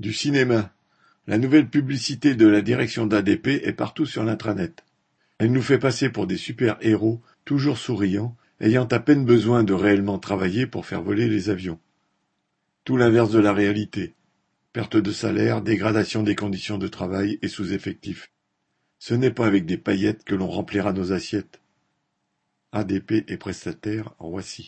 Du cinéma. La nouvelle publicité de la direction d'ADP est partout sur l'intranet. Elle nous fait passer pour des super-héros, toujours souriants, ayant à peine besoin de réellement travailler pour faire voler les avions. Tout l'inverse de la réalité. Perte de salaire, dégradation des conditions de travail et sous-effectifs. Ce n'est pas avec des paillettes que l'on remplira nos assiettes. ADP et prestataires, Roissy.